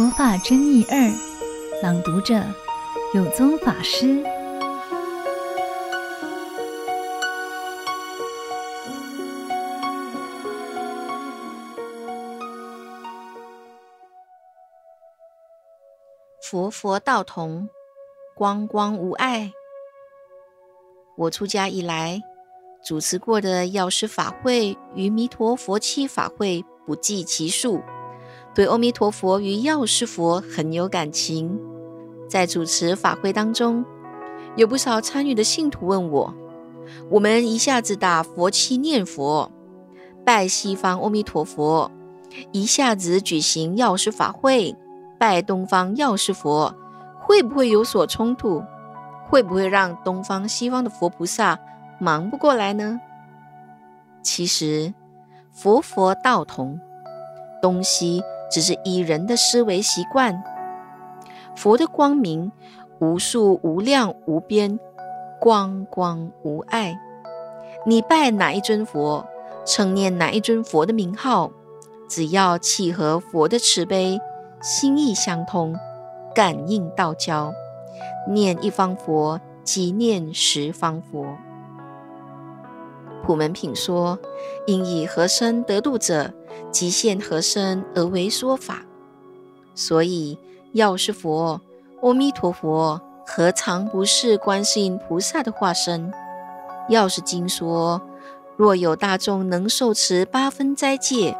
佛法真义二，朗读者有宗法师。佛佛道同，光光无碍。我出家以来，主持过的药师法会与弥陀佛七法会不计其数。对阿弥陀佛与药师佛很有感情，在主持法会当中，有不少参与的信徒问我：我们一下子打佛七念佛，拜西方阿弥陀佛，一下子举行药师法会，拜东方药师佛，会不会有所冲突？会不会让东方西方的佛菩萨忙不过来呢？其实，佛佛道同，东西。只是以人的思维习惯，佛的光明无数无量无边，光光无碍。你拜哪一尊佛，称念哪一尊佛的名号，只要契合佛的慈悲，心意相通，感应道交，念一方佛即念十方佛。普门品说：应以何身得度者，即现何身而为说法，所以药师佛、阿弥陀佛何尝不是观世音菩萨的化身？药师经说：若有大众能受持八分斋戒，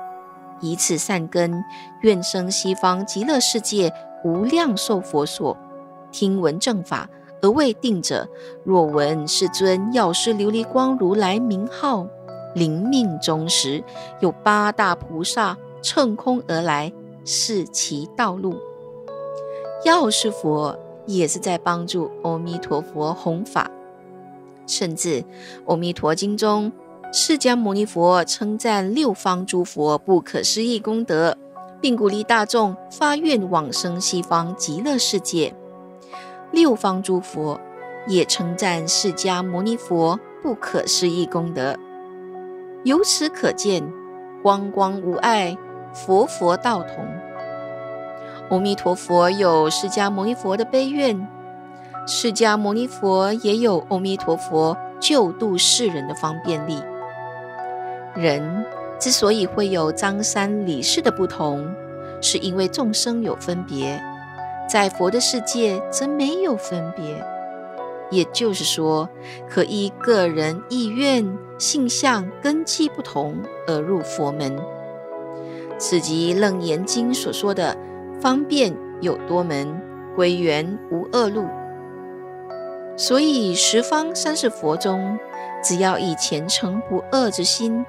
以此善根，愿生西方极乐世界无量寿佛所，听闻正法而未定者，若闻世尊药师琉璃光如来名号。临命终时，有八大菩萨乘空而来，示其道路。药师佛也是在帮助阿弥陀佛弘法，甚至《阿弥陀经》中，释迦牟尼佛称赞六方诸佛不可思议功德，并鼓励大众发愿往生西方极乐世界。六方诸佛也称赞释迦牟尼佛不可思议功德。由此可见，光光无碍，佛佛道同。阿弥陀佛有释迦牟尼佛的悲愿，释迦牟尼佛也有阿弥陀佛救度世人的方便力。人之所以会有张三李四的不同，是因为众生有分别，在佛的世界则没有分别。也就是说，可依个人意愿、性相、根基不同而入佛门。此即《楞严经》所说的“方便有多门，归元无二路”。所以，十方三世佛中，只要以虔诚不二之心，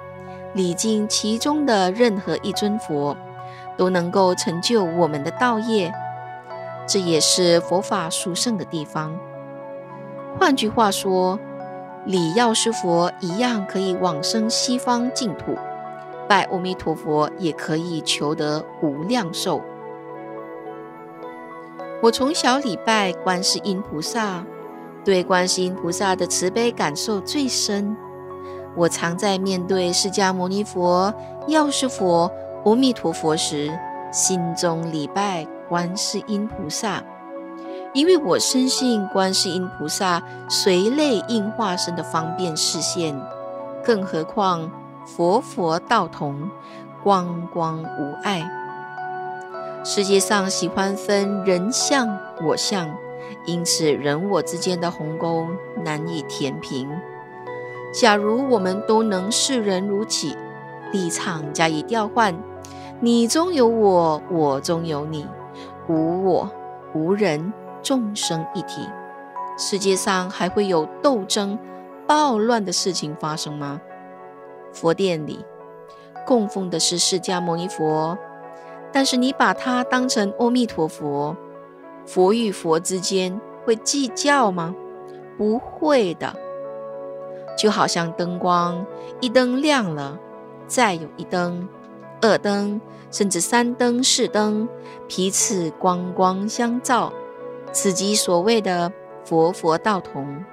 礼敬其中的任何一尊佛，都能够成就我们的道业。这也是佛法殊胜的地方。换句话说，礼药师佛一样可以往生西方净土，拜阿弥陀佛也可以求得无量寿。我从小礼拜观世音菩萨，对观世音菩萨的慈悲感受最深。我常在面对释迦牟尼佛、药师佛、阿弥陀佛时，心中礼拜观世音菩萨。因为我深信观世音菩萨随类应化身的方便示现，更何况佛佛道同，光光无碍。世界上喜欢分人相我相，因此人我之间的鸿沟难以填平。假如我们都能视人如己，立场加以调换，你中有我，我中有你，无我，无人。众生一体，世界上还会有斗争、暴乱的事情发生吗？佛殿里供奉的是释迦牟尼佛，但是你把它当成阿弥陀佛，佛与佛之间会计较吗？不会的。就好像灯光，一灯亮了，再有一灯、二灯，甚至三灯、四灯，彼此光光相照。此即所谓的佛佛道同，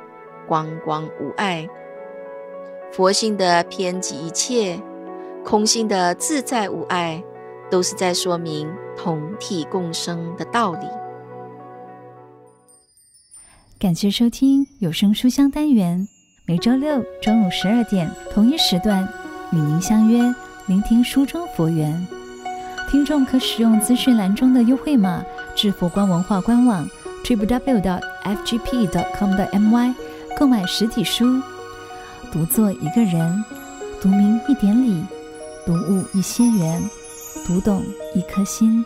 光光无碍。佛性的偏及一切，空性的自在无碍，都是在说明同体共生的道理。感谢收听有声书香单元，每周六中午十二点同一时段与您相约，聆听书中佛缘。听众可使用资讯栏中的优惠码至佛光文化官网，Triple W. FGP.com 的 MY 购买实体书。读作一个人，读明一点理，读悟一些缘，读懂一颗心。